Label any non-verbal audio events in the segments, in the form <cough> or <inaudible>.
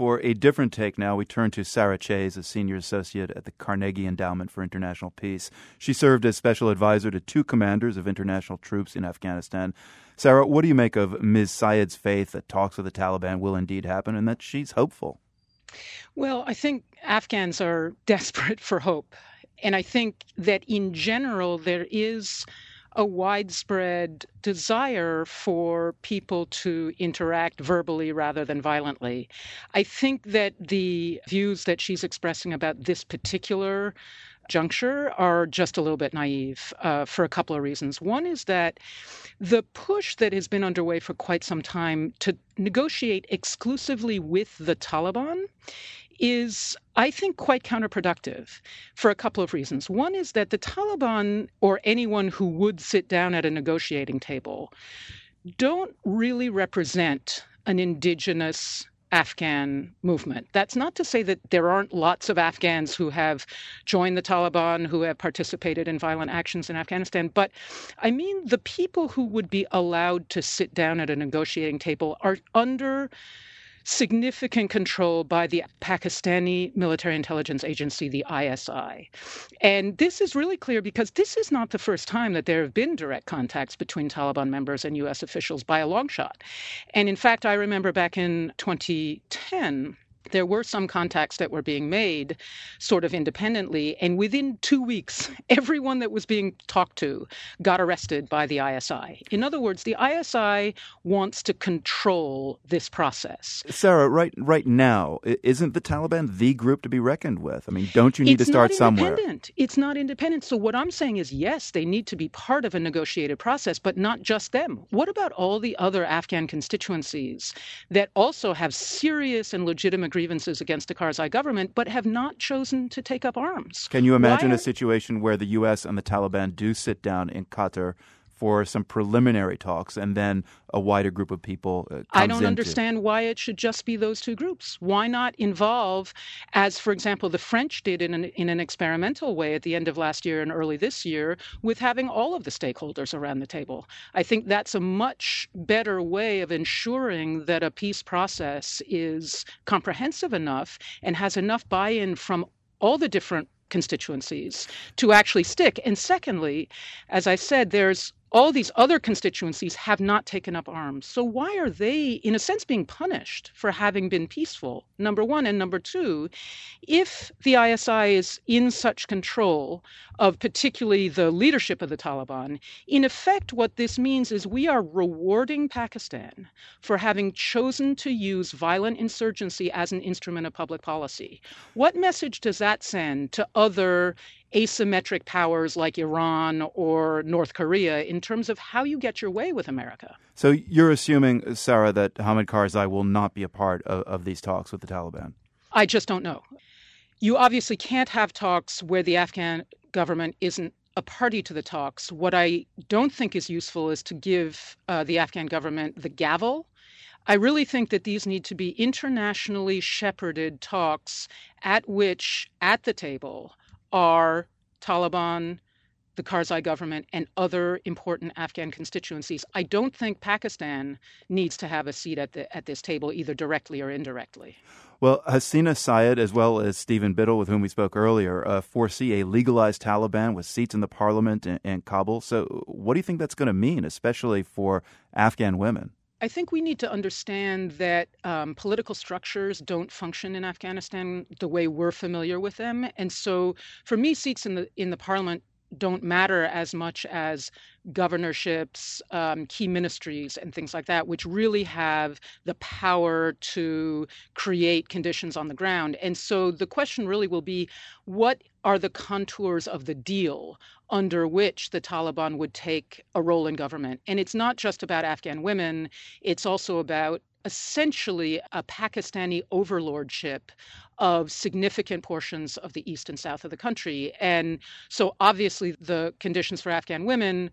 for a different take now, we turn to Sarah Chayes, a senior associate at the Carnegie Endowment for International Peace. She served as special advisor to two commanders of international troops in Afghanistan. Sarah, what do you make of Ms. Syed's faith that talks with the Taliban will indeed happen and that she's hopeful? Well, I think Afghans are <laughs> desperate for hope. And I think that in general, there is a widespread desire for people to interact verbally rather than violently. I think that the views that she's expressing about this particular juncture are just a little bit naive uh, for a couple of reasons. One is that the push that has been underway for quite some time to negotiate exclusively with the Taliban is, I think, quite counterproductive for a couple of reasons. One is that the Taliban or anyone who would sit down at a negotiating table don't really represent an indigenous Afghan movement. That's not to say that there aren't lots of Afghans who have joined the Taliban, who have participated in violent actions in Afghanistan, but I mean the people who would be allowed to sit down at a negotiating table are under significant control by the Pakistani military intelligence agency, the ISI. And this is really clear because this is not the first time that there have been direct contacts between Taliban members and U.S. officials by a long shot. And in fact, I remember back in 2010, there were some contacts that were being made sort of independently. And within two weeks, <laughs> everyone that was being talked to got arrested by the ISI. In other words, the ISI wants to control this process. Sarah, right right now, isn't the Taliban the group to be reckoned with? I mean, don't you need it's to start somewhere? Independent. It's not independent. So what I'm saying is yes, they need to be part of a negotiated process, but not just them. What about all the other Afghan constituencies that also have serious and legitimate grievances against the Karzai government, but have not chosen to take up arms. Can you imagine a situation where the U.S. and the Taliban do sit down in Qatar for some preliminary talks and then a wider group of people uh, I don't understand why it should just be those two groups. Why not involve, as for example, the French did in an, in an experimental way at the end of last year and early this year, with having all of the stakeholders around the table? I think that's a much better way of ensuring that a peace process is comprehensive enough and has enough buy in from all the different constituencies to actually stick. And secondly, as I said, there's all these other constituencies have not taken up arms. So, why are they, in a sense, being punished for having been peaceful? Number one. And number two, if the ISI is in such control of particularly the leadership of the Taliban, in effect, what this means is we are rewarding Pakistan for having chosen to use violent insurgency as an instrument of public policy. What message does that send to other asymmetric powers like Iran or North Korea in terms of how you get your way with America. So you're assuming, Sarah, that Hamid Karzai will not be a part of, of these talks with the Taliban? I just don't know. You obviously can't have talks where the Afghan government isn't a party to the talks. What I don't think is useful is to give uh, the Afghan government the gavel. I really think that these need to be internationally shepherded talks at which, at the table, are Taliban, the Karzai government, and other important Afghan constituencies. I don't think Pakistan needs to have a seat at, the, at this table, either directly or indirectly. Well, Hasina Syed, as well as Stephen Biddle, with whom we spoke earlier, uh, foresee a legalized Taliban with seats in the parliament in, in Kabul. So, what do you think that's going to mean, especially for Afghan women? I think we need to understand that um, political structures don't function in Afghanistan the way we're familiar with them, and so for me, seats in the in the parliament don't matter as much as governorships, um, key ministries, and things like that, which really have the power to create conditions on the ground. And so the question really will be what are the contours of the deal under which the Taliban would take a role in government? And it's not just about Afghan women, it's also about essentially a Pakistani overlordship of significant portions of the east and south of the country. And so obviously the conditions for Afghan women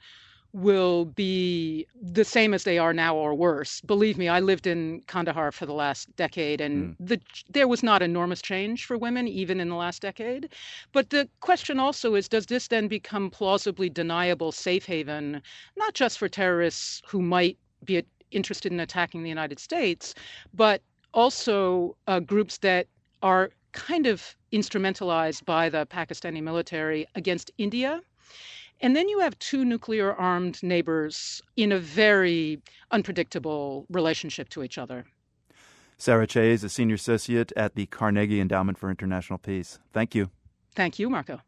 will be the same as they are now or worse. Believe me, I lived in Kandahar for the last decade and mm. the, there was not enormous change for women even in the last decade. But the question also is does this then become plausibly deniable safe haven not just for terrorists who might be interested in attacking the United States, but also uh, groups that are kind of instrumentalized by the Pakistani military against India. And then you have two nuclear armed neighbors in a very unpredictable relationship to each other. Sarah Chayes, a senior associate at the Carnegie Endowment for International Peace. Thank you. Thank you, Marco.